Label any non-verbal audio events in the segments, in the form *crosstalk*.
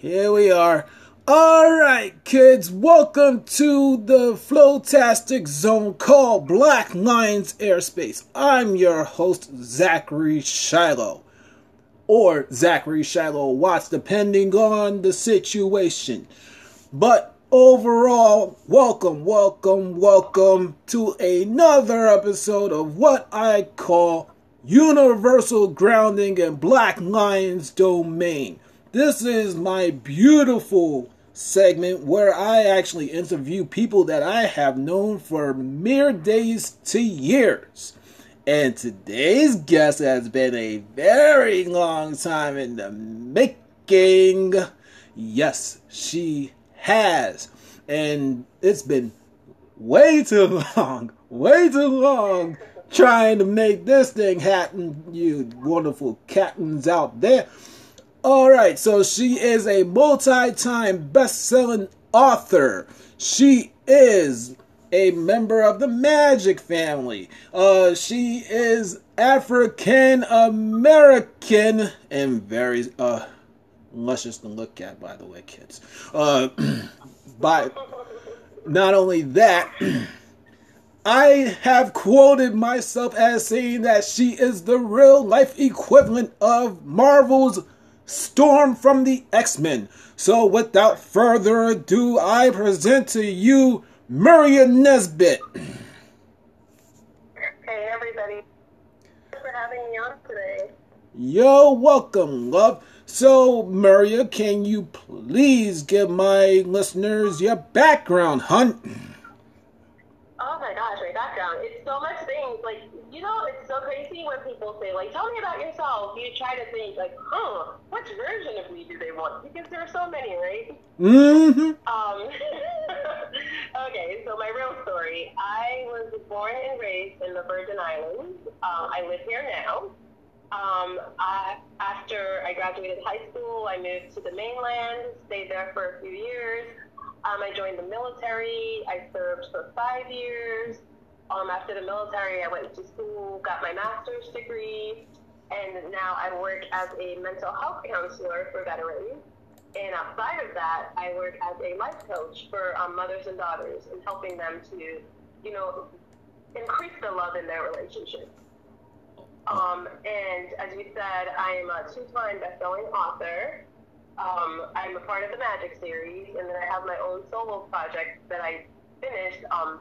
Here we are. All right, kids, welcome to the Flowtastic Zone called Black Lions Airspace. I'm your host, Zachary Shiloh, or Zachary Shiloh Watts, depending on the situation. But overall, welcome, welcome, welcome to another episode of what I call Universal Grounding in Black Lions Domain. This is my beautiful segment where I actually interview people that I have known for mere days to years. And today's guest has been a very long time in the making. Yes, she has. And it's been way too *laughs* long, way too long trying to make this thing happen, you wonderful captains out there. All right, so she is a multi-time best-selling author. She is a member of the Magic family. Uh, she is African American and very uh luscious to look at, by the way, kids. Uh, *clears throat* by not only that. *clears throat* I have quoted myself as saying that she is the real life equivalent of Marvel's Storm from the X Men. So, without further ado, I present to you Maria Nesbitt. Hey, everybody. Thanks for having me on today. You're welcome, love. So, Maria, can you please give my listeners your background, hun? Oh my gosh, my background. It's so much things. Like, you know, it's so crazy when people say, like, tell me about yourself. You try to think, like, huh, which version of me do they want? Because there are so many, right? Mm-hmm. Um, *laughs* okay, so my real story. I was born and raised in the Virgin Islands. Um, I live here now. Um, I, after I graduated high school, I moved to the mainland, stayed there for a few years. Um, I joined the military. I served for five years. Um, after the military, I went to school, got my master's degree, and now I work as a mental health counselor for veterans. And outside of that, I work as a life coach for um, mothers and daughters and helping them to, you know, increase the love in their relationships. Um, and as you said, I am a two-time best-selling author. Um, I'm a part of the Magic series, and then I have my own solo project that I finished um,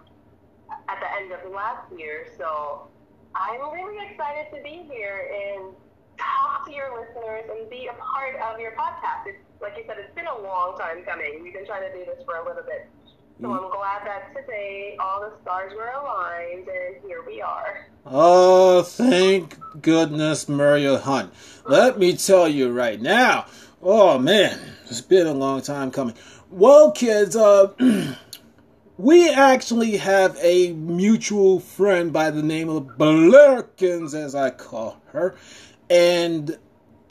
at the end of last year. So I'm really excited to be here and talk to your listeners and be a part of your podcast. It's, like you said, it's been a long time coming. We've been trying to do this for a little bit. So I'm glad that today all the stars were aligned, and here we are. Oh, thank goodness, Maria Hunt. Let me tell you right now. Oh man, it's been a long time coming. Well, kids, uh, *clears throat* we actually have a mutual friend by the name of Blerkins, as I call her, and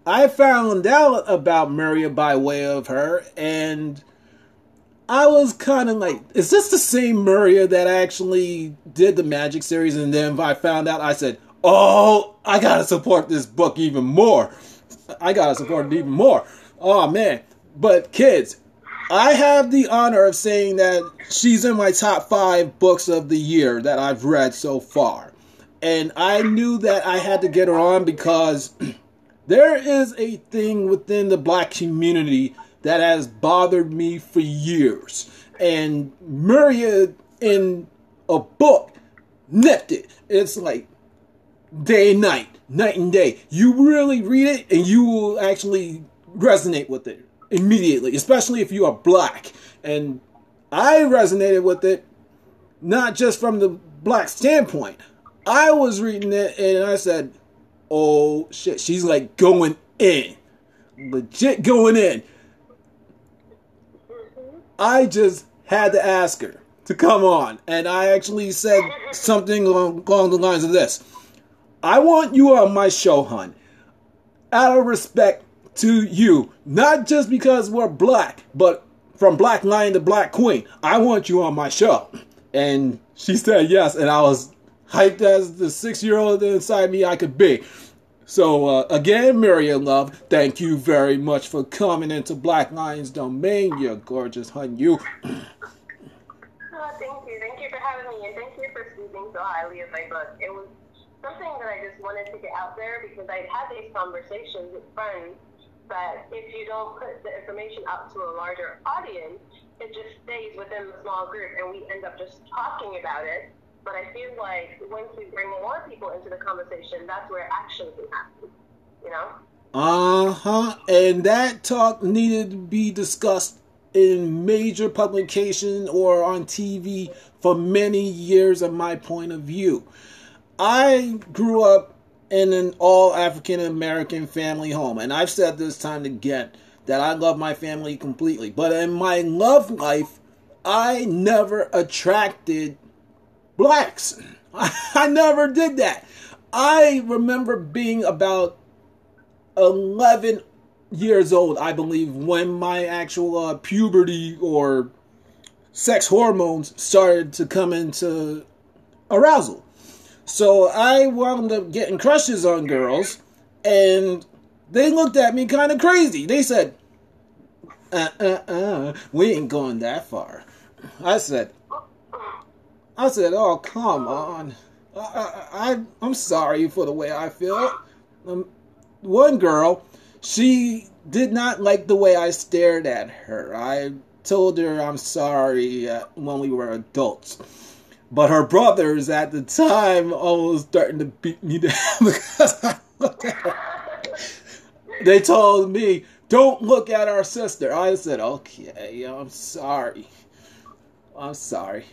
I found out about Maria by way of her, and I was kind of like, is this the same Maria that actually did the Magic series? And then I found out, I said, oh, I gotta support this book even more. I gotta support it even more. Oh man. But kids, I have the honor of saying that she's in my top five books of the year that I've read so far. And I knew that I had to get her on because *clears throat* there is a thing within the black community that has bothered me for years. And Maria in a book nipped it. It's like day and night, night and day. You really read it and you will actually resonate with it immediately, especially if you are black. And I resonated with it not just from the black standpoint. I was reading it and I said, oh shit, she's like going in. Legit going in. I just had to ask her to come on. And I actually said something along, along the lines of this I want you on my show, hun. Out of respect to you. Not just because we're black, but from Black Lion to Black Queen. I want you on my show. And she said yes, and I was hyped as the six year old inside me I could be. So uh, again, Miriam Love, thank you very much for coming into Black Lion's Domain. You're gorgeous hun, you. *clears throat* Oh, thank you, thank you for having me, and thank you for speaking so highly of my book. It was something that I just wanted to get out there because I'd had these conversations with friends that if you don't put the information out to a larger audience, it just stays within the small group, and we end up just talking about it. But I feel like once we bring more people into the conversation, that's where action can happen. You know. Uh huh. And that talk needed to be discussed in major publication or on TV for many years of my point of view. I grew up in an all African American family home, and I've said this time again that I love my family completely. But in my love life, I never attracted blacks. *laughs* I never did that. I remember being about 11 years old, I believe, when my actual uh, puberty or sex hormones started to come into arousal. So I wound up getting crushes on girls, and they looked at me kind of crazy. They said, uh uh uh, we ain't going that far. I said, I said, oh, come on. I, I, I'm sorry for the way I feel. Um, one girl, she did not like the way I stared at her. I told her I'm sorry uh, when we were adults. But her brothers at the time almost starting to beat me down *laughs* because I at her. They told me, don't look at our sister. I said, okay, I'm sorry. I'm sorry.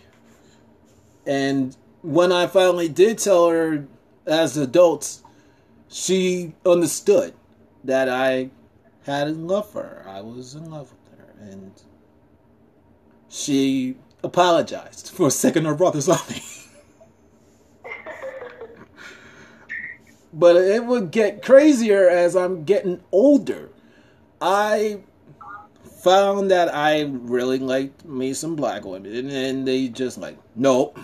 And when I finally did tell her as adults, she understood that I had in love for her. I was in love with her. And she apologized for second her brothers on me. *laughs* but it would get crazier as I'm getting older. I found that I really liked me some black women, and they just like, nope,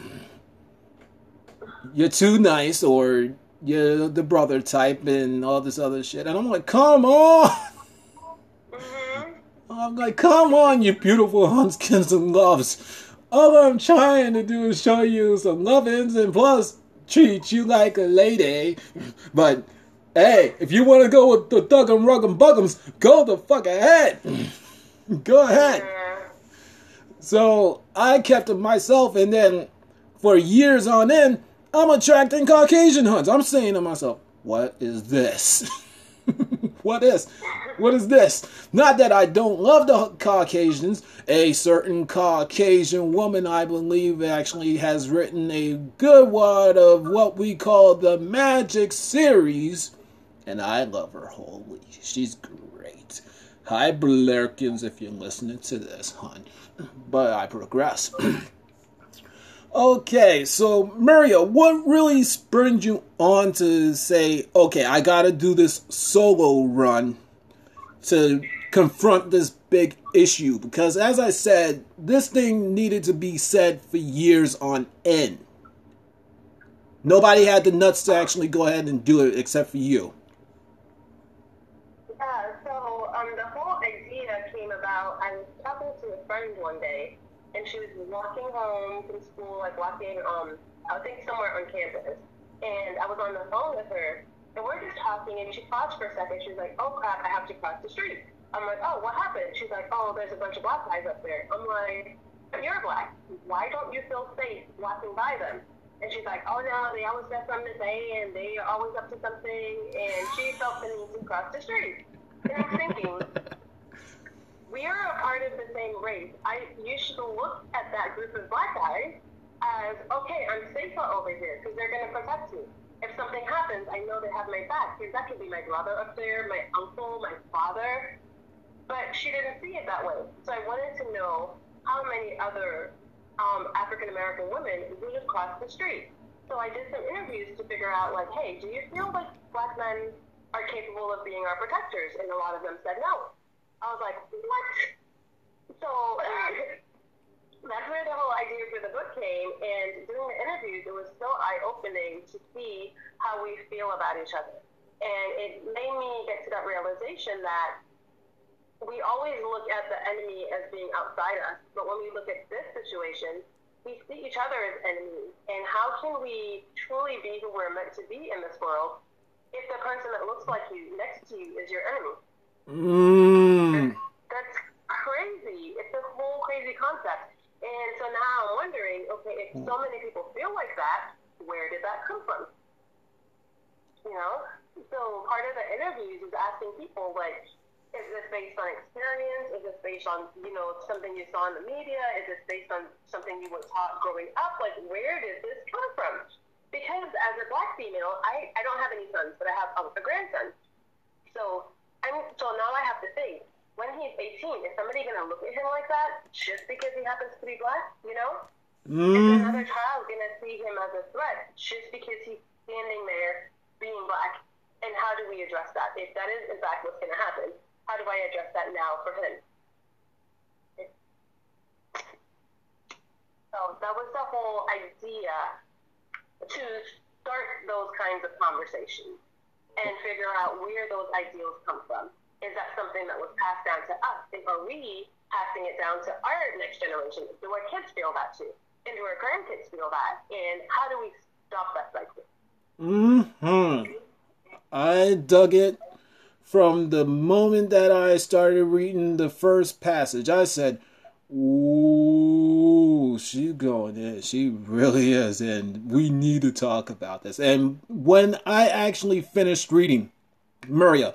you're too nice, or you're the brother type, and all this other shit. And I'm like, come on. Mm-hmm. I'm like, come on, you beautiful Hunskins and loves. All I'm trying to do is show you some lovins and plus treat you like a lady. But hey, if you want to go with the Thuggum Ruggum Buggums, go the fuck ahead. *laughs* go ahead. So I kept it myself, and then for years on end, I'm attracting Caucasian hunts. I'm saying to myself, what is this? *laughs* what is? What is this? Not that I don't love the Caucasians. A certain Caucasian woman, I believe, actually has written a good word of what we call the Magic series. And I love her wholly. She's great. Hi, Blerkins, if you're listening to this, hon. But I progress. *clears throat* Okay, so Mario, what really spurred you on to say, okay, I gotta do this solo run to confront this big issue? Because as I said, this thing needed to be said for years on end. Nobody had the nuts to actually go ahead and do it except for you. Yeah, so um, the whole idea came about. I was talking to a friend one day and she was walking home from school, like walking, um, I think somewhere on campus. And I was on the phone with her, and we're just talking, and she paused for a second. She's like, "Oh crap, I have to cross the street." I'm like, "Oh, what happened?" She's like, "Oh, there's a bunch of black guys up there." I'm like, "You're black. Why don't you feel safe walking by them?" And she's like, "Oh no, they always got something to say, and they are always up to something." And she felt the need to cross the street. And I'm thinking *laughs* we are a part of the same race. I you should look at that group of black guys as okay, I'm safer over here because they're going to protect me. If something happens, I know they have my back because that could be my brother up there, my uncle, my father. But she didn't see it that way. So I wanted to know how many other um, African American women would have crossed the street. So I did some interviews to figure out, like, hey, do you feel like black men are capable of being our protectors? And a lot of them said no. I was like, what? So *laughs* that's where the whole idea for the book came. And doing the interviews, it was so eye opening to see how we feel about each other. And it made me get to that realization that we always look at the enemy as being outside us, but when we look at this situation, we see each other as enemies. And how can we truly be who we're meant to be in this world if the person that looks like you next to you is your enemy? Mm. That's crazy. It's a whole crazy concept. And so now I'm wondering, okay, if so many people feel like that, where did that come from? You know? So part of the interviews is asking people, like, is this based on experience? Is this based on, you know, something you saw in the media? Is this based on something you were taught growing up? Like, where did this come from? Because as a black female, I, I don't have any sons, but I have a, a grandson. So I'm so now I have to think, when he's 18, is somebody going to look at him like that just because he happens to be black? You know? Mm. Is another child going to see him as a threat just because he's standing there being black? And how do we address that? If that is in fact what's going to happen, how do I address that now for him? So that was the whole idea to start those kinds of conversations and figure out where those ideals come from. Is that something that was passed down to us? And are we passing it down to our next generation? Do our kids feel that too? And do our grandkids feel that? And how do we stop that cycle? Mm-hmm. I dug it from the moment that I started reading the first passage. I said, "Ooh, she's going in. She really is, and we need to talk about this." And when I actually finished reading, Maria,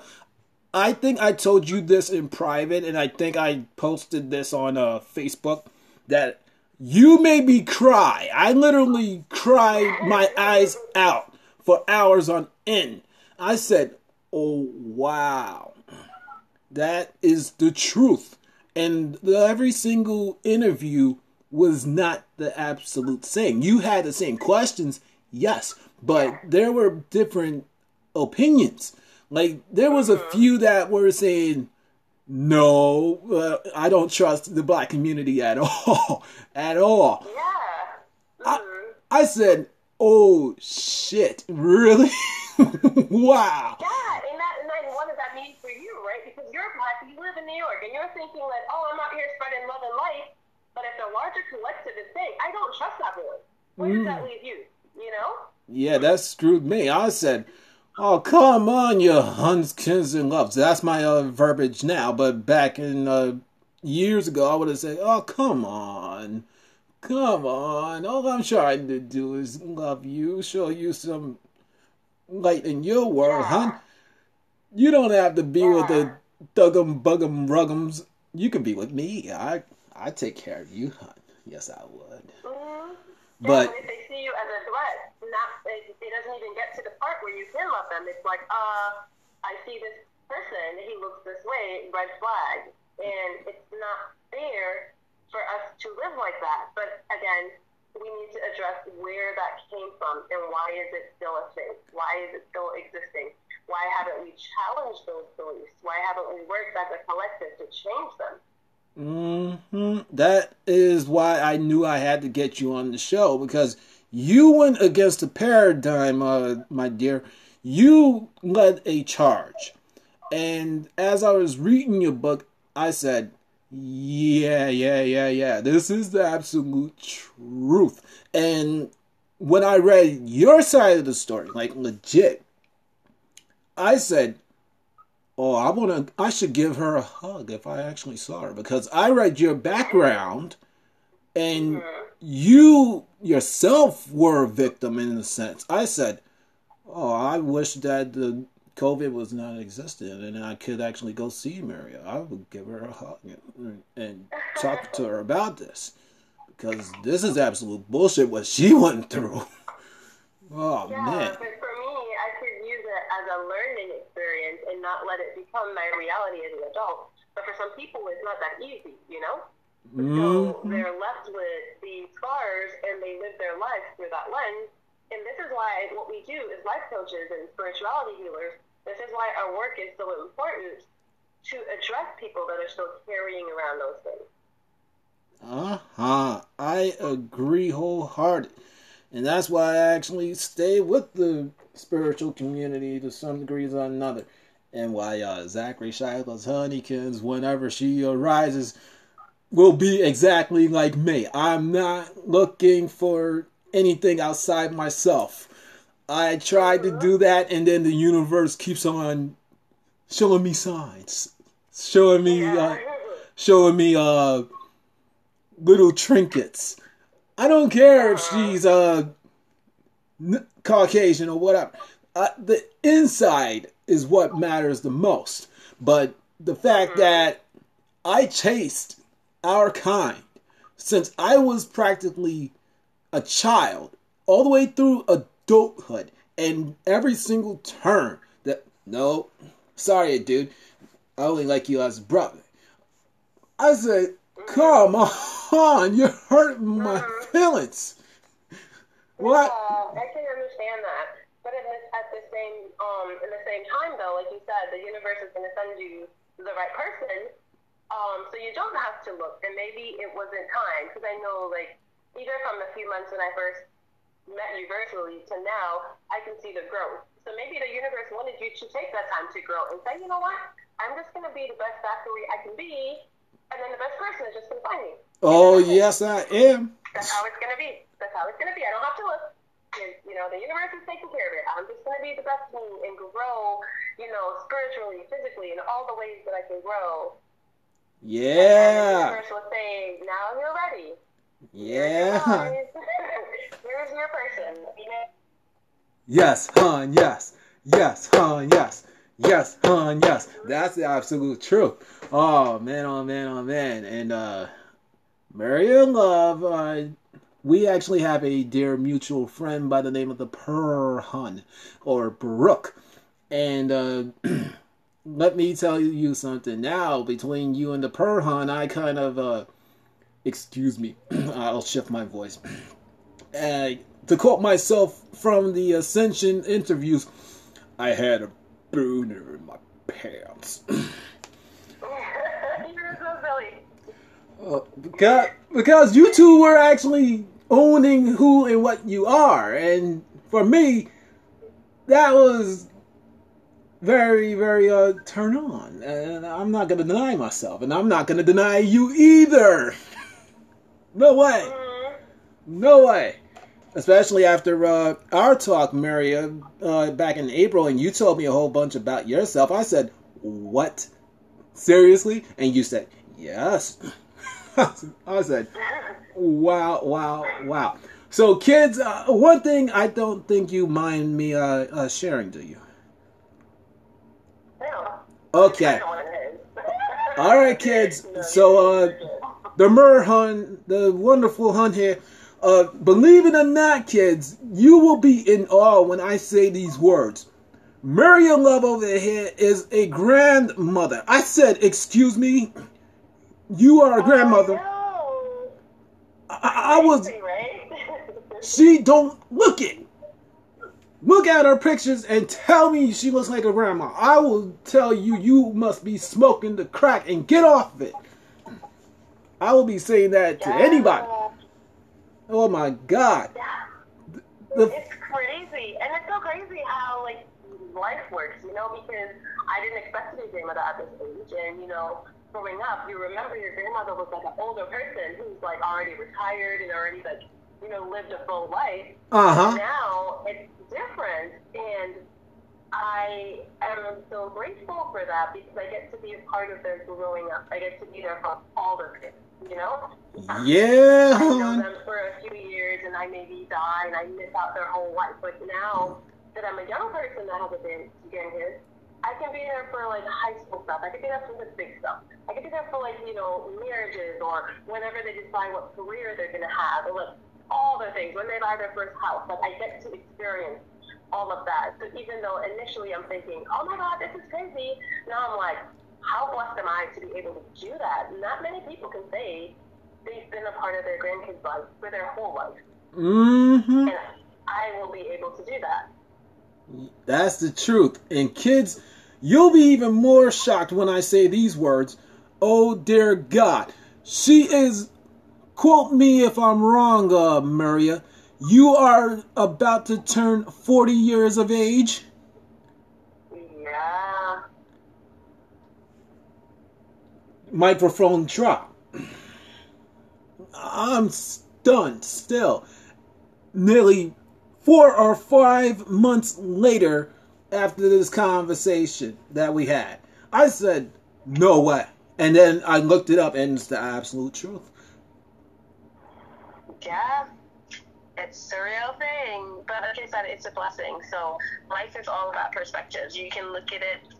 I think I told you this in private, and I think I posted this on uh, Facebook that you made me cry. I literally cried my eyes out for hours on end. I said, "Oh wow, that is the truth." And every single interview was not the absolute same. You had the same questions, yes, but there were different opinions. Like there was a few that were saying, "No, uh, I don't trust the black community at *laughs* all, at all." Yeah. I, Mhm. I said, "Oh shit, really? *laughs* wow." Yeah, and that and then what does that mean for you, right? Because you're black, you live in New York, and you're thinking like, oh, I'm out here spreading love and light. But if the larger collective is saying, I don't trust that boy, where does that leave you? You know? Yeah, that screwed me. I said, "Oh, come on, you Hunskins and loves." That's my uh, verbiage now, but back in uh, years ago, I would have said, "Oh, come on, come on. All I'm trying to do is love you, show you some light in your world, Yeah. hun. You don't have to be with the thuggum buggum ruggums. You can be with me. I I take care of you, hun. Yes, I would." Mm-hmm. But- yeah, if they see you as a threat, not it, it doesn't even get to the part where you can love them. It's like, uh, I see this person, he looks this way, red flag, and it's not fair for us to live like that. But again, we need to address where that came from and why is it still a thing? Why is it still existing? Why haven't we challenged those beliefs? Why haven't we worked as a collective to change them? Hmm That is why I knew I had to get you on the show because you went against the paradigm, uh, my dear. You led a charge. And as I was reading your book, I said, yeah, yeah, yeah, yeah. This is the absolute truth. And when I read your side of the story, like legit, I said, Oh, I want to. I should give her a hug if I actually saw her because I read your background, and mm-hmm. you yourself were a victim in a sense. I said, "Oh, I wish that the COVID was not existent and I could actually go see Maria. I would give her a hug and, and talk to her about this because this is absolute bullshit what she *laughs* went through." Oh Yeah, man. but for me, I could use it as a learning experience and not let it become my reality as an adult. But for some people, it's not that easy, you know? So Mhm. they're left with these scars and they live their life through that lens. And this is why what we do as life coaches and spirituality healers, this is why our work is so important to address people that are still carrying around those things. Uh huh. I agree wholehearted. And that's why I actually stay with the spiritual community to some degrees or another. And why uh, Zachary Shiloh's Honeykins, whenever she arises, will be exactly like me. I'm not looking for anything outside myself. I tried to do that, and then the universe keeps on showing me signs, showing me, uh, showing me uh, little trinkets. I don't care if she's uh, Caucasian or whatever. Uh, the inside is what matters the most. But the fact mm-hmm. that I chased our kind since I was practically a child all the way through adulthood and every single turn that no sorry dude I only like you as a brother I said come on you're hurting my mm-hmm. feelings what yeah, I can understand that but at, this, at the same um in the same time though like you said the universe is going to send you the right person um, so you don't have to look, and maybe it wasn't time because I know, like, even from the few months when I first met you virtually to now, I can see the growth. So maybe the universe wanted you to take that time to grow and say, you know what, I'm just gonna be the best Zachary I can be, and then the best person is just gonna find me. Oh yes, I am. That's how it's gonna be. That's how it's gonna be. I don't have to look. You know, the universe is taking care of it. I'm just gonna be the best me and grow. You know, spiritually, physically, in all the ways that I can grow yeah. And will say, now you're ready. Yeah. Here's *laughs* your person. Yes, hon, yes. Yes, hon, yes. Yes, hon, yes. That's the absolute truth. Oh man, oh man, oh man. And uh Maria Love, uh we actually have a dear mutual friend by the name of the Per Hun or Brooke. And uh *clears throat* let me tell you something now. Between you and the Perhan, I kind of, uh, excuse me, *clears throat* I'll shift my voice. *clears throat* Uh, to quote myself from the Ascension interviews, I had a booner in my pants. *laughs* You're so uh, because, because you two were actually owning who and what you are. And for me, that was very, very uh, turn on. And I'm not going to deny myself, and I'm not going to deny you either. *laughs* no way. No way. Especially after uh, our talk, Maria, uh, back in April, and you told me a whole bunch about yourself. I said, What? Seriously? And you said, Yes. *laughs* I said, Wow, wow, wow. So, kids, uh, one thing I don't think you mind me uh, uh, sharing, do you? Okay. *laughs* All right, kids. So, uh, the Mer Hun, the wonderful Hun here. Uh, believe it or not, kids, you will be in awe when I say these words. Miriam Love over here is a grandmother. I said, excuse me, you are a grandmother. Oh, no. I, I was. *laughs* she don't look it look at her pictures and tell me she looks like a grandma. I will tell you, you must be smoking the crack and get off of it. I will be saying that to yeah. anybody. Oh my God. Yeah. The, it's crazy. And it's so crazy how, like, life works, you know, because I didn't expect to be a grandmother at this age. And, you know, growing up, you remember your grandmother was like an older person who's, like, already retired and already, like, you know, lived a full life. Uh huh. Now it's different, and I am so grateful for that because I get to be a part of their growing up. I get to be there for all their kids, you know? Yeah. I know them for a few years and I maybe die and I miss out their whole life. But now that I'm a young person that has a been grandkids, I can be there for like high school stuff. I can be there for the big stuff. I can be there for like, you know, marriages or whenever they decide what career they're going to have or like all the things when they buy their first house. Like I get to experience all of that. So even though initially I'm thinking, oh my God, this is crazy, now I'm like, how blessed am I to be able to do that? Not many people can say they've been a part of their grandkids' life for their whole life. Mm-hmm. And I will be able to do that. That's the truth. And kids, you'll be even more shocked when I say these words. Oh dear God. She is quote me if I'm wrong, uh, Maria. you are about to turn 40 years of age. Yeah. Microphone drop. I'm stunned still. Nearly four or five months later, after this conversation that we had, I said, No way. And then I looked it up, and it's the absolute truth. Yeah, it's a real thing. But like I said, it's a blessing. So life is all about perspectives. You can look at it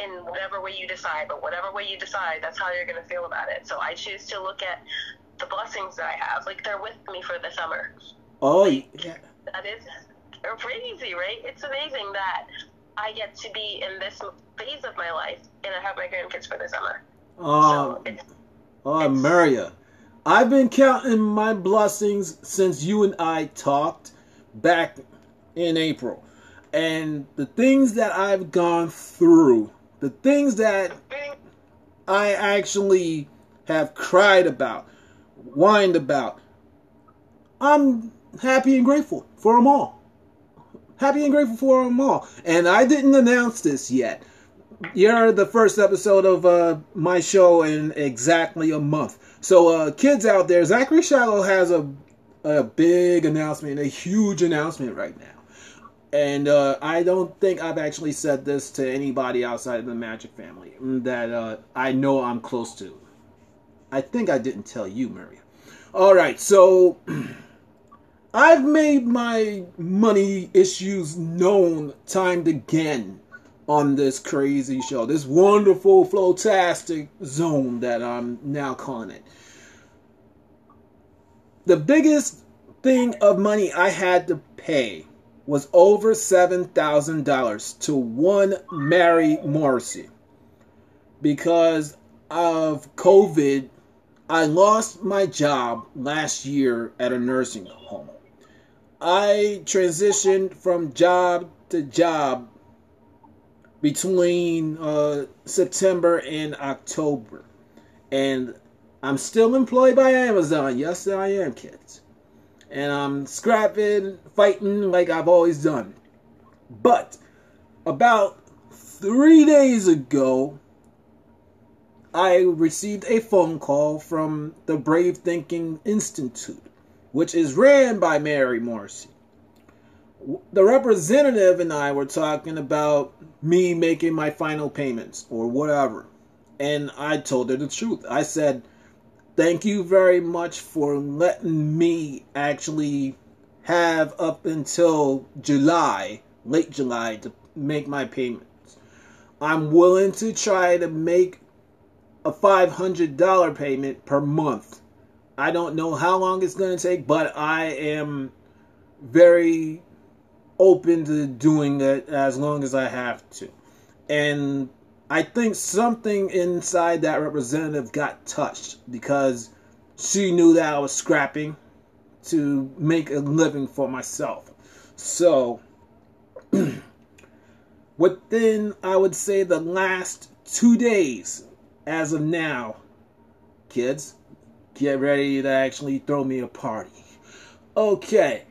in whatever way you decide, but whatever way you decide, that's how you're going to feel about it. So I choose to look at the blessings that I have. Like they're with me for the summer. Oh, yeah. That is crazy, right? It's amazing that I get to be in this phase of my life and I have my grandkids for the summer. Oh, so um, it's, oh, Maria. I've been counting my blessings since you and I talked back in April. And the things that I've gone through, the things that I actually have cried about, whined about, I'm happy and grateful for them all. Happy and grateful for them all. And I didn't announce this yet. You're the first episode of uh, my show in exactly a month. So, uh, kids out there, Zachary Shiloh has a, a big announcement, a huge announcement right now. And uh, I don't think I've actually said this to anybody outside of the Magic family that uh, I know I'm close to. I think I didn't tell you, Maria. All right, so *clears throat* I've made my money issues known timed again on this crazy show, this wonderful flowtastic zone that I'm now calling it. The biggest thing of money I had to pay was over $7,000 to one Mary Morrissey. Because of COVID, I lost my job last year at a nursing home. I transitioned from job to job between uh, September and October. And I'm still employed by Amazon. Yes, I am, kids. And I'm scrapping, fighting like I've always done. But about three days ago, I received a phone call from the Brave Thinking Institute, which is ran by Mary Morrissey. The representative and I were talking about me making my final payments or whatever. And I told her the truth. I said, Thank you very much for letting me actually have up until July, late July, to make my payments. I'm willing to try to make a $500 payment per month. I don't know how long it's going to take, but I am very open to doing it as long as I have to. And I think something inside that representative got touched because she knew that I was scrapping to make a living for myself. So, *clears throat* within, I would say, the last two days, as of now, kids, get ready to actually throw me a party. Okay,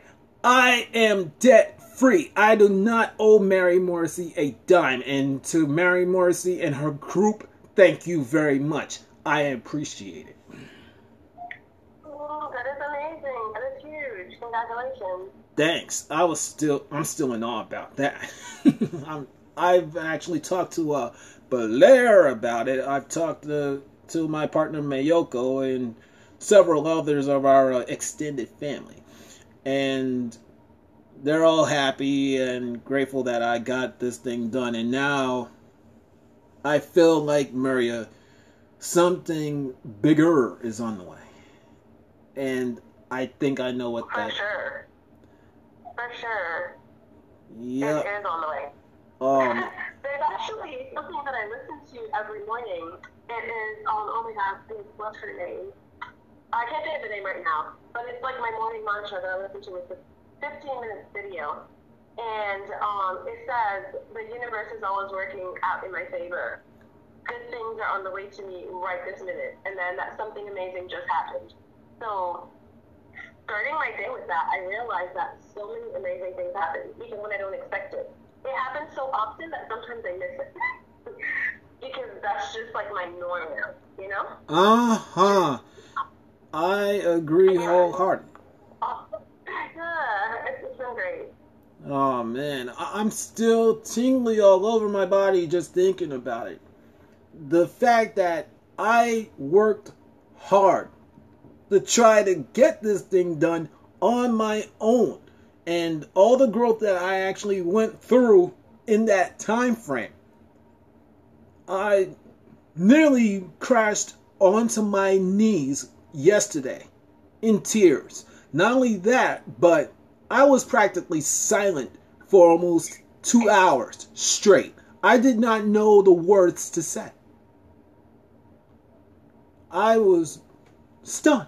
I am debt free. I do not owe Mary Morrissey a dime. And to Mary Morrissey and her group, thank you very much. I appreciate it. Oh, that is amazing. That is huge. Congratulations. Thanks. I was still, I'm still in awe about that. *laughs* I'm, I've actually talked to uh, Belair about it. I've talked to, to my partner Mayoko and several others of our uh, extended family. And they're all happy and grateful that I got this thing done. And now I feel like Maria, something bigger is on the way. And I think I know what For that. For sure. For sure. Yeah. It is on the way. Um. *laughs* There's actually something that I listen to every morning. It is, um, oh my god, what's her name? I can't think of the name right now, but it's like my morning mantra that I listen to with 15 minutes video. And um, it says, the universe is always working out in my favor. Good things are on the way to me right this minute. And then that something amazing just happened. So starting my day with that, I realized that so many amazing things happen, even when I don't expect it. It happens so often that sometimes I miss it. *laughs* because that's just like my norm now, you know? Uh huh. I agree wholeheartedly. *laughs* yeah, been great. Oh man, I- I'm still tingly all over my body just thinking about it. The fact that I worked hard to try to get this thing done on my own and all the growth that I actually went through in that time frame. I nearly crashed onto my knees yesterday in tears. Not only that, but I was practically silent for almost two hours straight. I did not know the words to say. I was stunned.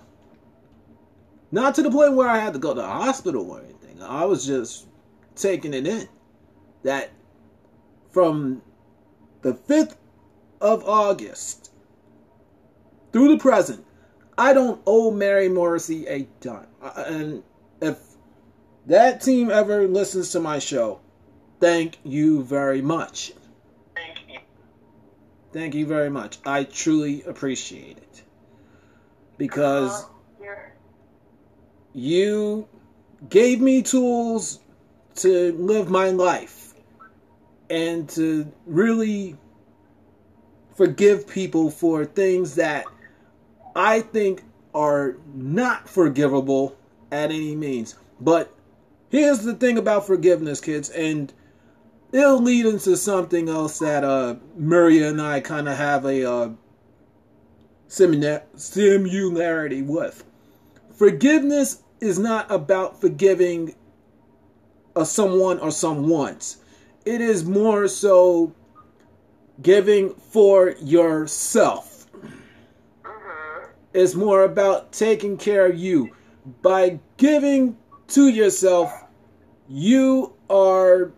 Not to the point where I had to go to the hospital or anything. I was just taking it in. That from the 5th of August through the present, I don't owe Mary Morrissey a dime. And if that team ever listens to my show, thank you very much. Thank you. Thank you very much. I truly appreciate it. Because Uh, you gave me tools to live my life and to really forgive people for things that I think are not forgivable at any means. But here's the thing about forgiveness, kids, and it'll lead into something else that uh Murray and I kind of have a uh, similarity with. Forgiveness is not about forgiving a someone or someone's. It is more so giving for yourself. It's more about taking care of you. By giving to yourself, you are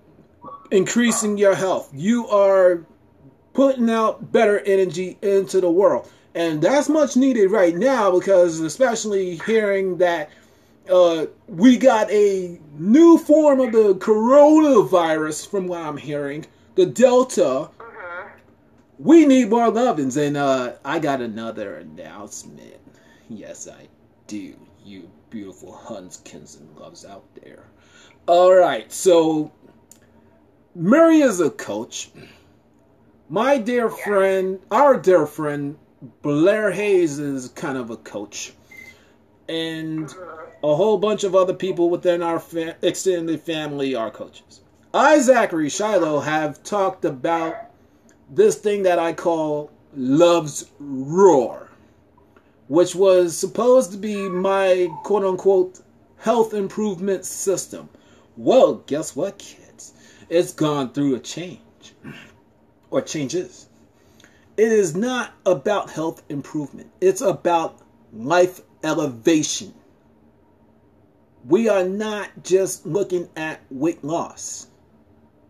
increasing your health. You are putting out better energy into the world. And that's much needed right now because, especially hearing that uh, we got a new form of the coronavirus, from what I'm hearing, the Delta. We need more lovin's, and uh, I got another announcement. Yes, I do. You beautiful Hunskins and loves out there. All right, so Murray is a coach. My dear friend, our dear friend Blair Hayes is kind of a coach, and Mhm. a whole bunch of other people within our fa- extended family are coaches. I, Zachary Shiloh, have talked about this thing that I call Love's Roar, which was supposed to be my quote unquote health improvement system. Well, guess what, kids? It's gone through a change, or changes. It is not about health improvement, it's about life elevation. We are not just looking at weight loss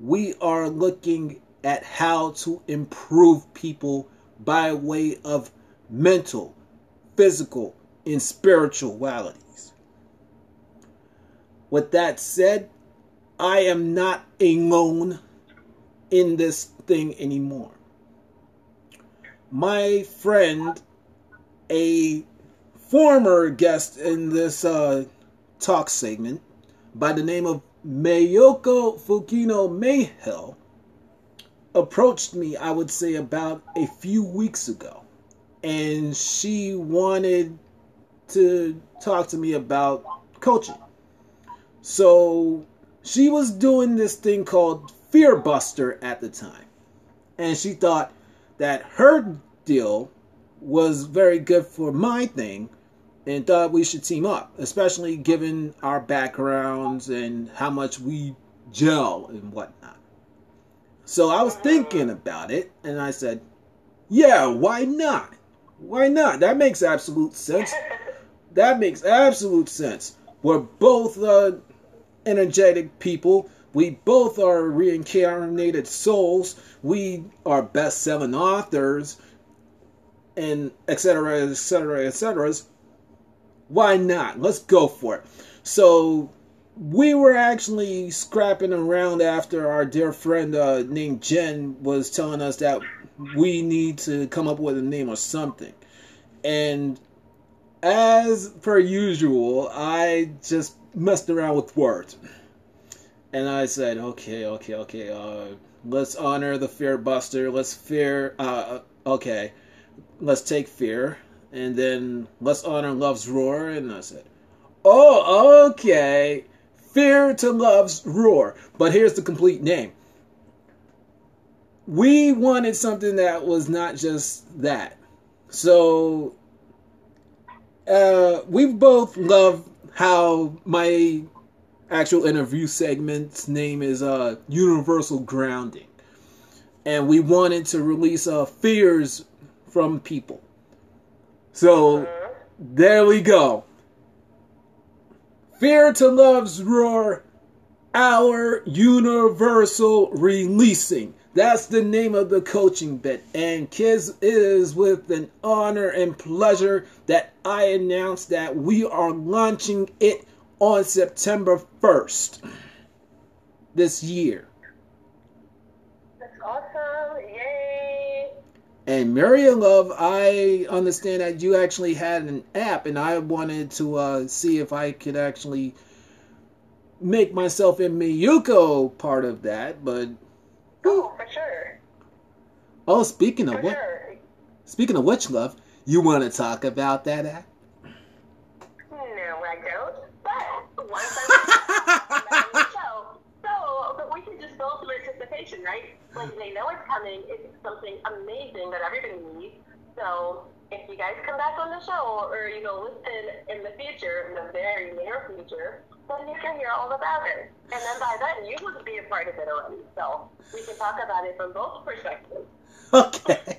we are looking at how to improve people by way of mental, physical, and spiritualities. With that said, I am not alone in this thing anymore. My friend, a former guest in this uh, talk segment by the name of Mayoko Fukino Mayhill approached me, I would say, about a few weeks ago. And she wanted to talk to me about coaching. So she was doing this thing called Fear Buster at the time. And she thought that her deal was very good for my thing and thought we should team up, especially given our backgrounds and how much we gel and whatnot. So I was thinking about it, and I said, "Yeah, why not? Why not? That makes absolute sense. That makes absolute sense. We're both uh, energetic people. We both are reincarnated souls. We are best-selling authors, and etc., etc., etc." Why not? Let's go for it. So we were actually scrapping around after our dear friend uh, named Jen was telling us that we need to come up with a name or something. And as per usual, I just messed around with words. And I said, okay, okay, okay, uh, let's honor the fear buster. Let's fear, uh, okay, let's take fear. And then let's honor love's roar. And I said, oh, okay, fear to love's roar. But here's the complete name. We wanted something that was not just that. So uh, we both love how my actual interview segment's name is uh, Universal Grounding. And we wanted to release uh, fears from people. So there we go. Fear to Love's Roar, our universal releasing. That's the name of the coaching bit. And kids, it is with an honor and pleasure that I announce that we are launching it on September 1st this year. That's awesome. Yay. And Maria Love, I understand that you actually had an app, and I wanted to uh, see if I could actually make myself and Miyoko part of that, but Oh, for sure. Oh, speaking of For what, sure. speaking of which, love, you want to talk about that app? No, I don't. But once I *laughs* on the show, so but we can just build anticipation, right? Like they know it's coming. It's something amazing that everybody needs. So if you guys come back on the show, or you know, listen in the future, in the very near future, then you can hear all about it. And then by then, you would be a part of it already. So we can talk about it from both perspectives. *laughs* Okay.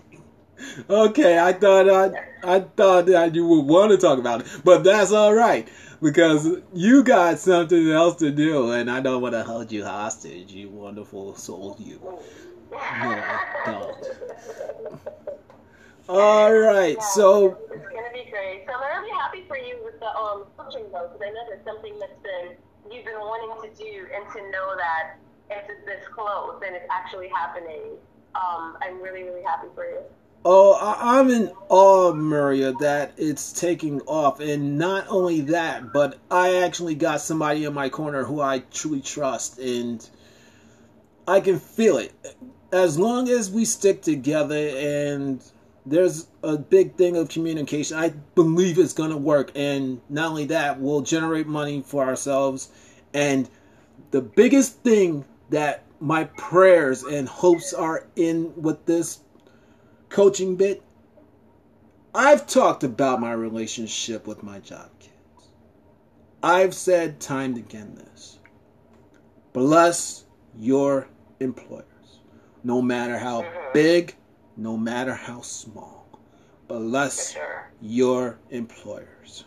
Okay, I thought I, I thought that you would want to talk about it, but that's all right because you got something else to do, and I don't want to hold you hostage. You wonderful soul, you. No, I don't. All right, so It's gonna be great. So I'm really happy for you with the um coaching though, because I know that's something that's been you've been wanting to do, and to know that it's this close and it's actually happening. Um, I'm really really happy for you. Oh, I'm in awe, Maria, that it's taking off. And not only that, but I actually got somebody in my corner who I truly trust, and I can feel it. As long as we stick together and there's a big thing of communication, I believe it's going to work. And not only that, we'll generate money for ourselves. And the biggest thing that my prayers and hopes are in with this coaching bit, I've talked about my relationship with my job kids. I've said time and again this. Bless your employers. No matter how mm-hmm. big, no matter how small. Bless Sure. your employers.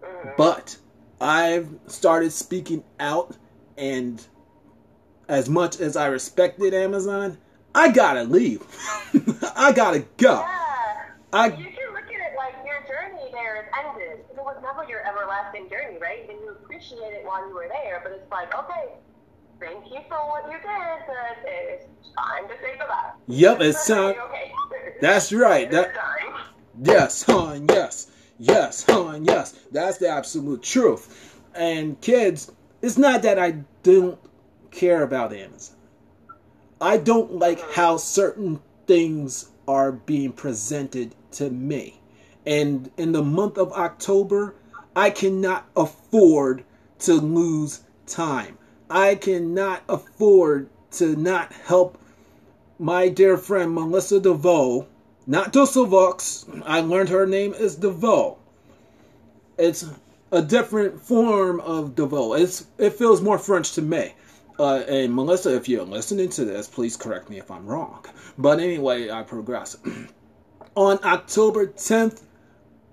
Mm-hmm. But I've started speaking out, and as much as I respected Amazon, I gotta leave. *laughs* I gotta go. Yeah. I You can look at it like your journey there is ended. It was never your everlasting journey, right? And you appreciate it while you were there, but it's like, okay, thank you for what you did, but it's time to say goodbye. Yep, it's time. Okay. *laughs* That's right. It's That yes, hon, yes, yes, hon, yes. That's the absolute truth. And kids, it's not that I don't care about Amazon. I don't like how certain things are being presented to me. And in the month of October, I cannot afford to lose time. I cannot afford to not help my dear friend Melissa DeVoe, not Dusselvox. I learned her name is DeVoe. It's a different form of DeVoe. It's it feels more French to me. Uh, and Melissa, if you're listening to this, please correct me if I'm wrong. But anyway, I progress. *clears throat* On October 10th,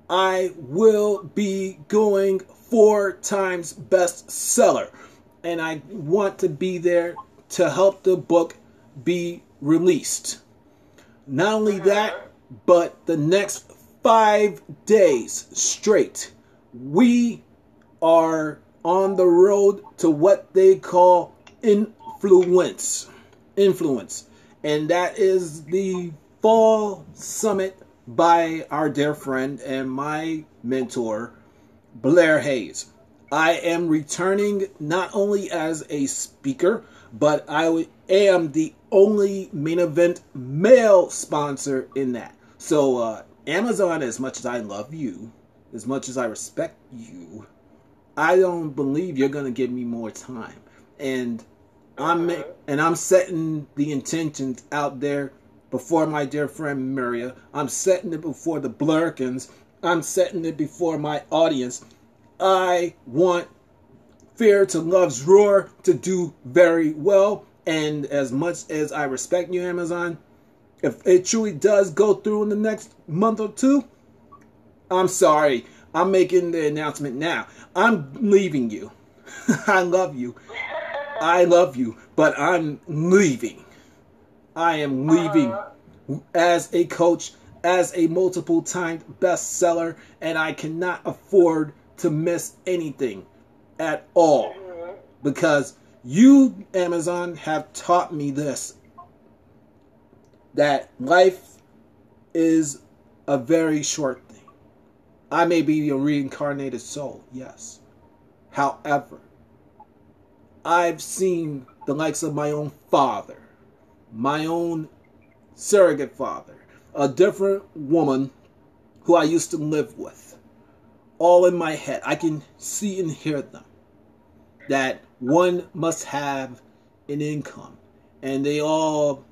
I will be going four times bestseller. And I want to be there to help the book be released. Not only that, but the next five days straight, we are on the road to what they call influence. Influence. And that is the fall summit by our dear friend and my mentor, Blair Hayes. I am returning not only as a speaker, but I am the only main event male sponsor in that. So, uh, Amazon, as much as I love you, as much as I respect you, I don't believe you're gonna give me more time. And I'm and I'm setting the intentions out there before my dear friend Maria. I'm setting it before the Blairkins. I'm setting it before my audience. I want Fear to Love's Roar to do very well. And as much as I respect you, Amazon, if it truly does go through in the next month or two, I'm sorry. I'm making the announcement now. I'm leaving you. *laughs* I love you. *laughs* I love you, but I'm leaving. I am leaving uh-huh. as a coach, as a multiple time bestseller, and I cannot afford to miss anything at all. Mm-hmm. Because you, Amazon, have taught me this that life is a very short thing. I may be a reincarnated soul, yes. However, I've seen the likes of my own father, my own surrogate father, a different woman who I used to live with, all in my head. I can see and hear them. That one must have an income, and they all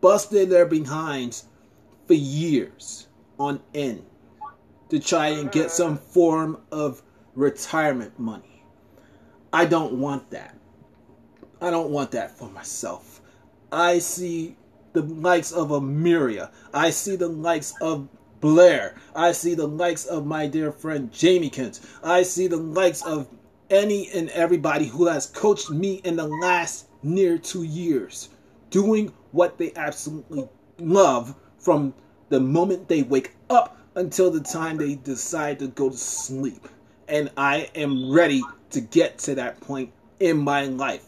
busted their behinds for years on end to try and get some form of retirement money. I don't want that. I don't want that for myself. I see the likes of Amiria. I see the likes of Blair. I see the likes of my dear friend Jamie Kent. I see the likes of any and everybody who has coached me in the last near two years doing what they absolutely love from the moment they wake up until the time they decide to go to sleep. And I am ready to get to that point in my life.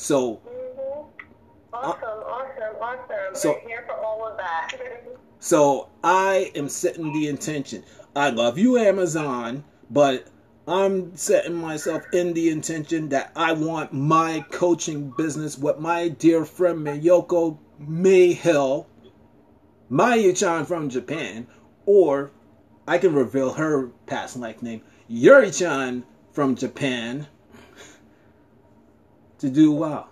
So, mm-hmm. awesome, uh, awesome, awesome. So, I'm here for all of that. *laughs* so, I am setting the intention. I love you, Amazon, but I'm setting myself in the intention that I want my coaching business with my dear friend Miyoko Mayhill, Mayu-chan from Japan, or I can reveal her past life name, Yuri-chan from Japan to do well.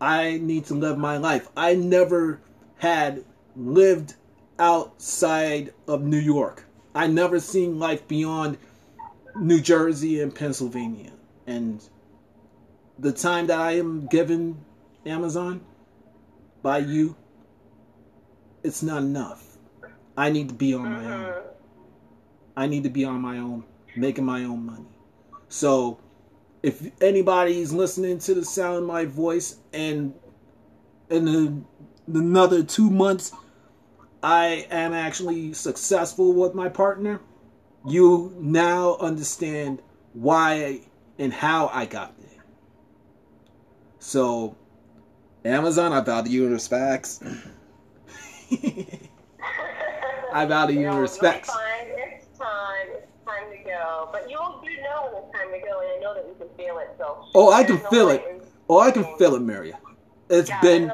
I need to live my life. I never had lived outside of New York. I never seen life beyond New Jersey and Pennsylvania. And the time that I am given Amazon by you, it's not enough. I need to be on my own. Uh-huh. I need to be on my own, making my own money. So if anybody's listening to the sound of my voice and in a, another two months I am actually successful with my partner, you now understand why and how I got there. So, Amazon, I value your respects. *laughs* I value your respects. It's time. It's time to go. But you feel it. So. Oh, I can feel it. Oh, I can feel it, Maria. It's yeah, been.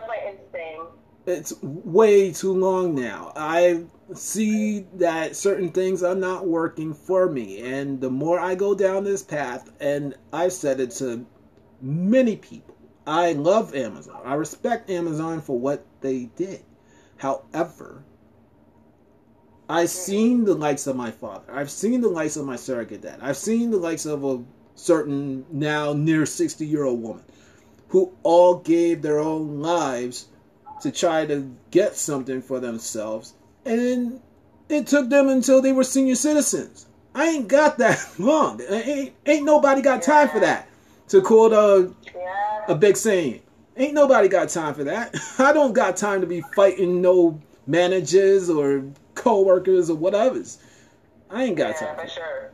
It's way too long now. I see that certain things are not working for me, and the more I go down this path, and I've said it to many people, I love Amazon. I respect Amazon for what they did. However, I've mm-hmm. seen the likes of my father. I've seen the likes of my surrogate dad. I've seen the likes of a certain now near 60 year old woman who all gave their own lives to try to get something for themselves. And it took them until they were senior citizens. I ain't got that *laughs* long. Ain't, ain't nobody got time for that. To quote uh, a, a big saying. Ain't nobody got time for that. *laughs* I don't got time to be fighting no managers or co-workers or whatever's. I ain't got yeah, time. For sure.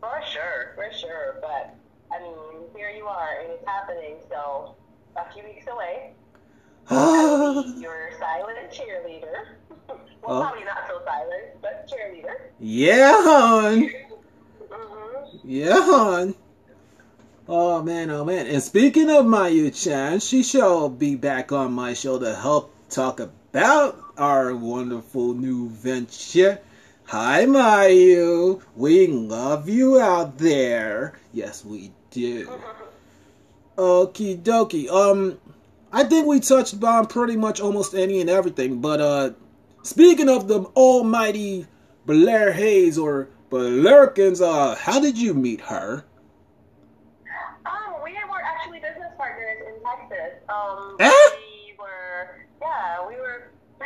For sure, for sure. But I mean, here you are, and it's happening. So a few weeks away. *sighs* your silent cheerleader. *laughs* well, oh. probably not so silent, but cheerleader. Yeah, hon. mm-hmm. Yeah, hon. Oh man, oh man. And speaking of Mayu Chan, she shall be back on my show to help talk about our wonderful new venture. Hi, Mayu. We love you out there. Yes, we do. Okie dokie. Um, I think we touched on pretty much almost any and everything. But uh, speaking of the almighty Blair Hayes or Blairkins, uh, how did you meet her? Um, we were actually business partners in Texas. Um, eh? we were, yeah, we were. *laughs*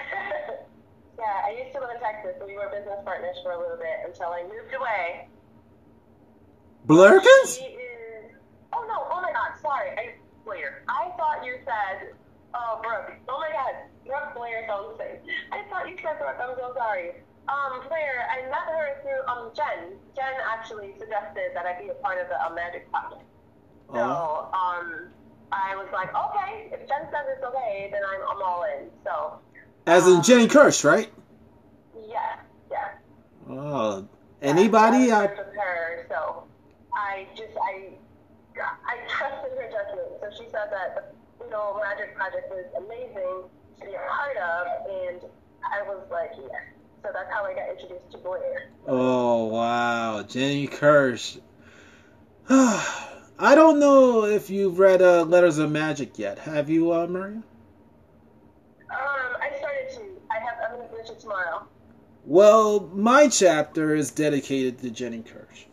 yeah, I used to live in Texas, so we were business partners for a little bit until I moved away. Blairkins? Oh no! Oh my God! Sorry, I Blair. I thought you said uh, Brooke. Oh my God, Brooke Blair sounds. I thought you said Brooke. I'm so sorry. Um, Blair, I met her through um Jen. Jen actually suggested that I be a part of the um, Magic Project. So oh. um, I was like, okay, if Jen says it's okay, then I'm I'm all in. So. As in um, Jenny Kirsch, right? Yeah. Yeah. Oh, anybody? I, I with her, so I just I I trusted her judgment. So she said that the you know Magic Project was amazing to be a part of, and I was like, yeah. So that's how I got introduced to Blair. Oh wow, Jenny Kirsch. *sighs* I don't know if you've read uh, Letters of Magic yet. Have you, uh, Maria? Um, I started to. I have. I'm gonna finish it tomorrow. Well, my chapter is dedicated to Jenny Kirsch.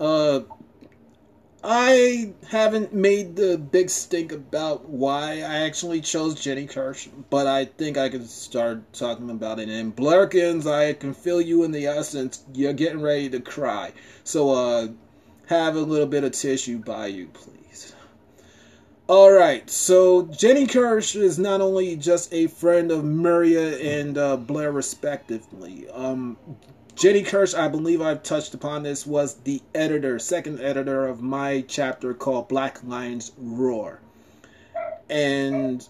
Uh, I haven't made the big stink about why I actually chose Jenny Kirsch, but I think I could start talking about it. And Blairkins, I can feel you in the essence. You're getting ready to cry. So, uh, have a little bit of tissue by you, please. Alright, so Jenny Kirsch is not only just a friend of Maria and uh, Blair, respectively. Um, Jenny Kirsch, I believe I've touched upon this, was the editor, second editor of my chapter called Black Lions Roar. And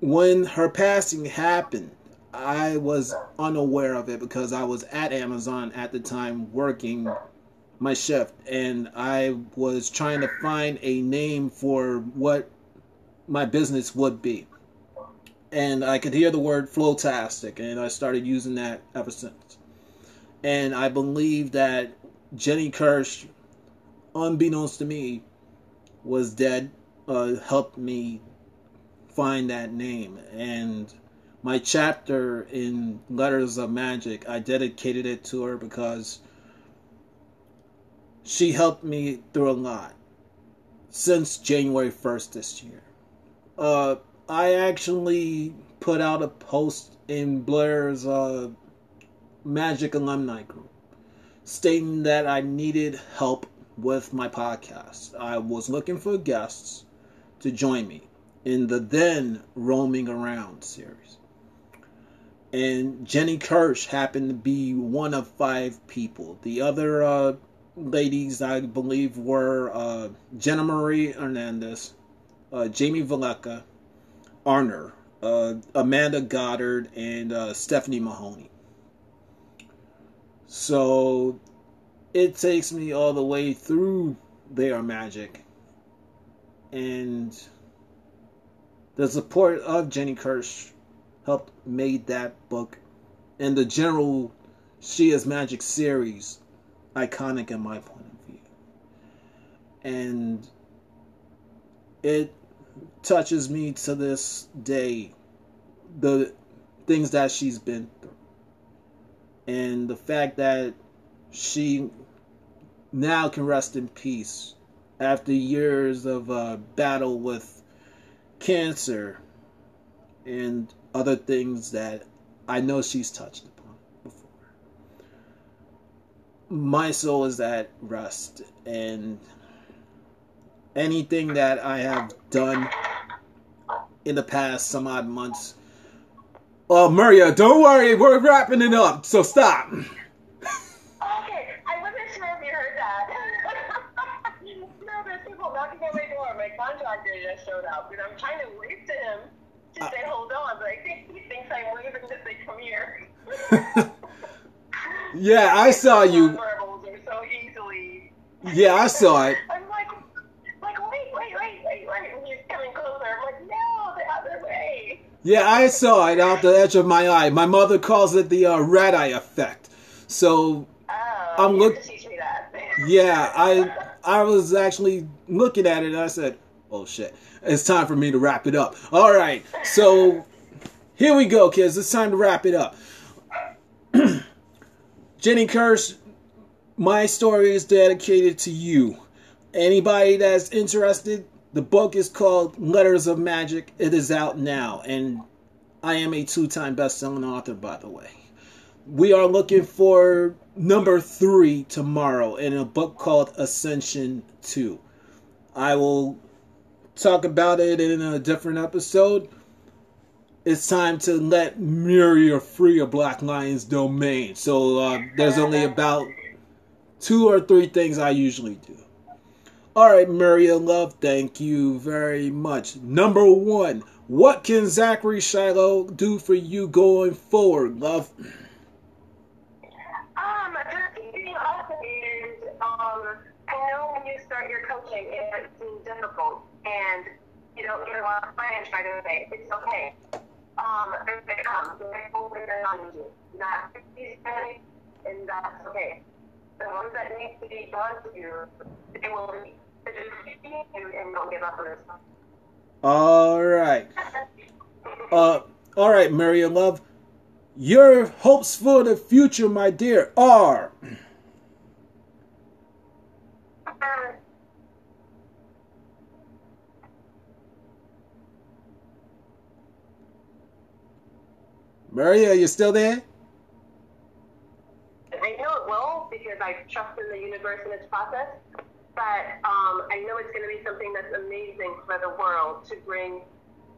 when her passing happened, I was unaware of it because I was at Amazon at the time working my shift and I was trying to find a name for what my business would be. And I could hear the word flowtastic and I started using that ever since. And I believe that Jenny Kirsch, unbeknownst to me, was dead, uh, helped me find that name. And my chapter in Letters of Magic, I dedicated it to her because she helped me through a lot since January 1st this year. Uh, I actually put out a post in Blair's uh, Magic Alumni Group, stating that I needed help with my podcast. I was looking for guests to join me in the then Roaming Around series. And Jenny Kirsch happened to be one of five people. The other uh, ladies, I believe, were uh, Jenna Marie Hernandez, uh, Jamie Valeka, Arner, uh, Amanda Goddard, and uh, Stephanie Mahoney. So it takes me all the way through their magic. And the support of Jenny Kirsch helped made that book and the general She is Magic series iconic in my point of view. And it touches me to this day the things that she's been through and the fact that she now can rest in peace after years of uh, battle with cancer and other things that I know she's touched upon before. My soul is at rest, and anything that I have done in the past some odd months uh, Maria, don't worry, we're wrapping it up, so stop. Okay, I wasn't sure if you heard that. *laughs* no, there's people knocking on my door. My contractor just showed up, and I'm trying to wave to him to uh, say, hold on, but I think he thinks I'm waving to say, come here. *laughs* yeah, I *laughs* saw you. So easily. yeah, I saw it. Yeah, I saw it out the edge of my eye. My mother calls it the uh, red eye effect. So oh, I'm looking. yeah, I I was actually looking at it and I said, "Oh shit, it's time for me to wrap it up." All right, so *laughs* here we go, kids. It's time to wrap it up. *clears throat* Jenny Kirsch, my story is dedicated to you. Anybody that's interested, the book is called Letters of Magic. It is out now, and I am a two-time best-selling author, by the way. We are looking for number three tomorrow in a book called Ascension 2. I will talk about it in a different episode. It's time to let Muriel free of Black Lion's domain. So uh, there's only about two or three things I usually do. All right, Muriel Love, thank you very much. Number one, what can Zachary Shiloh do for you going forward, love? Um, being awesome is, um, I know when you start your coaching and it seems difficult and you don't get a lot of clients right away, it's okay. Um, they come, they will bring it on you. Not easy, and that's okay. The ones that need to be done to you, they will be. All right. Uh, all right, Mary Love. Your hopes for the future, my dear, are. Maria, are you still there? I know it will because I trust in the universe and its process. But um, I know it's going to be something that's amazing for the world to bring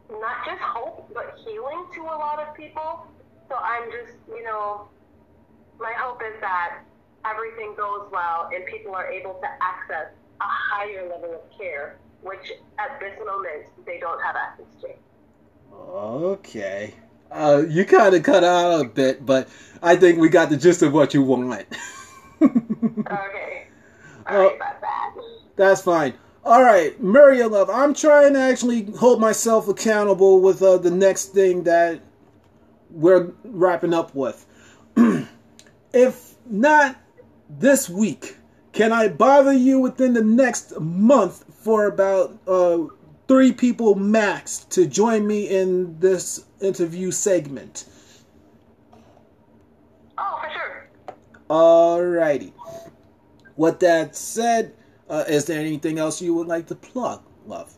not just hope, but healing to a lot of people. So I'm just, you know, my hope is that everything goes well and people are able to access a higher level of care, which at this moment they don't have access to. Okay. Uh, you kind of cut out a bit, but I think we got the gist of what you want. *laughs* okay. All right, about that. That's fine. All right, Maria Love, I'm trying to actually hold myself accountable with uh, the next thing that we're wrapping up with. *clears throat* if not this week, can I bother you within the next month for about uh, three people max to join me in this interview segment. Oh, for sure. Alrighty. With that said, uh, is there anything else you would like to plug, love?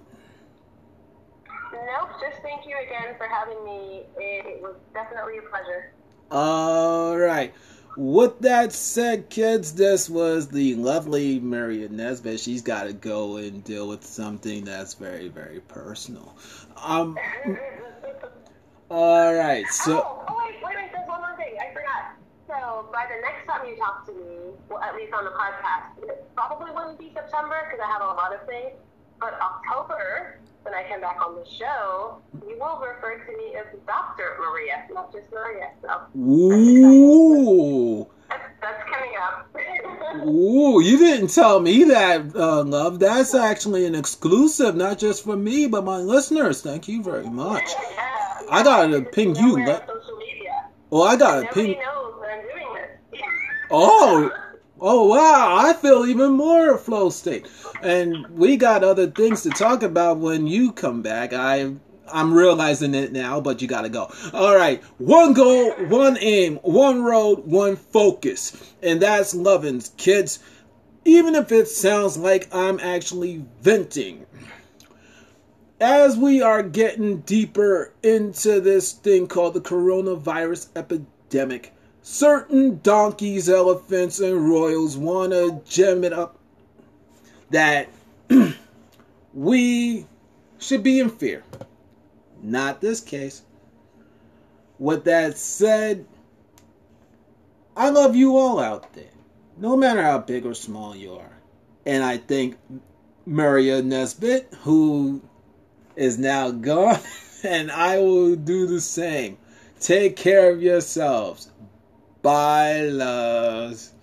Nope, just thank you again for having me. It was definitely a pleasure. Alright. With that said, kids, this was the lovely Maria Nesbitt. She's got to go and deal with something that's very, very personal. Um. *laughs* all right. So. Oh, oh, wait, wait, wait. There's one more thing. I forgot. So by the next time you talk to me, well, at least on the podcast, it probably wouldn't be September because I have a lot of things. But October, when I come back on the show, you will refer to me as Dr. Maria, not just Maria. So Ooh. That's, that's coming up. *laughs* Ooh, you didn't tell me that, uh, love. That's actually an exclusive, not just for me, but my listeners. Thank you very much. Yeah, yeah. I gotta ping you. Social media. Oh, I gotta Nobody ping. knows Oh, oh wow! I feel even more flow state, and we got other things to talk about when you come back. I I'm realizing it now, but you gotta go. All right, one goal, one aim, one road, one focus, and that's Lovin's kids. Even if it sounds like I'm actually venting. As we are getting deeper into this thing called the coronavirus epidemic, certain donkeys, elephants, and royals want to gem it up that *clears throat* we should be in fear. Not this case. With that said, I love you all out there, no matter how big or small you are. And I think Maria Nesbitt, who is now gone, *laughs* and I will do the same. Take care of yourselves. Bye, loves.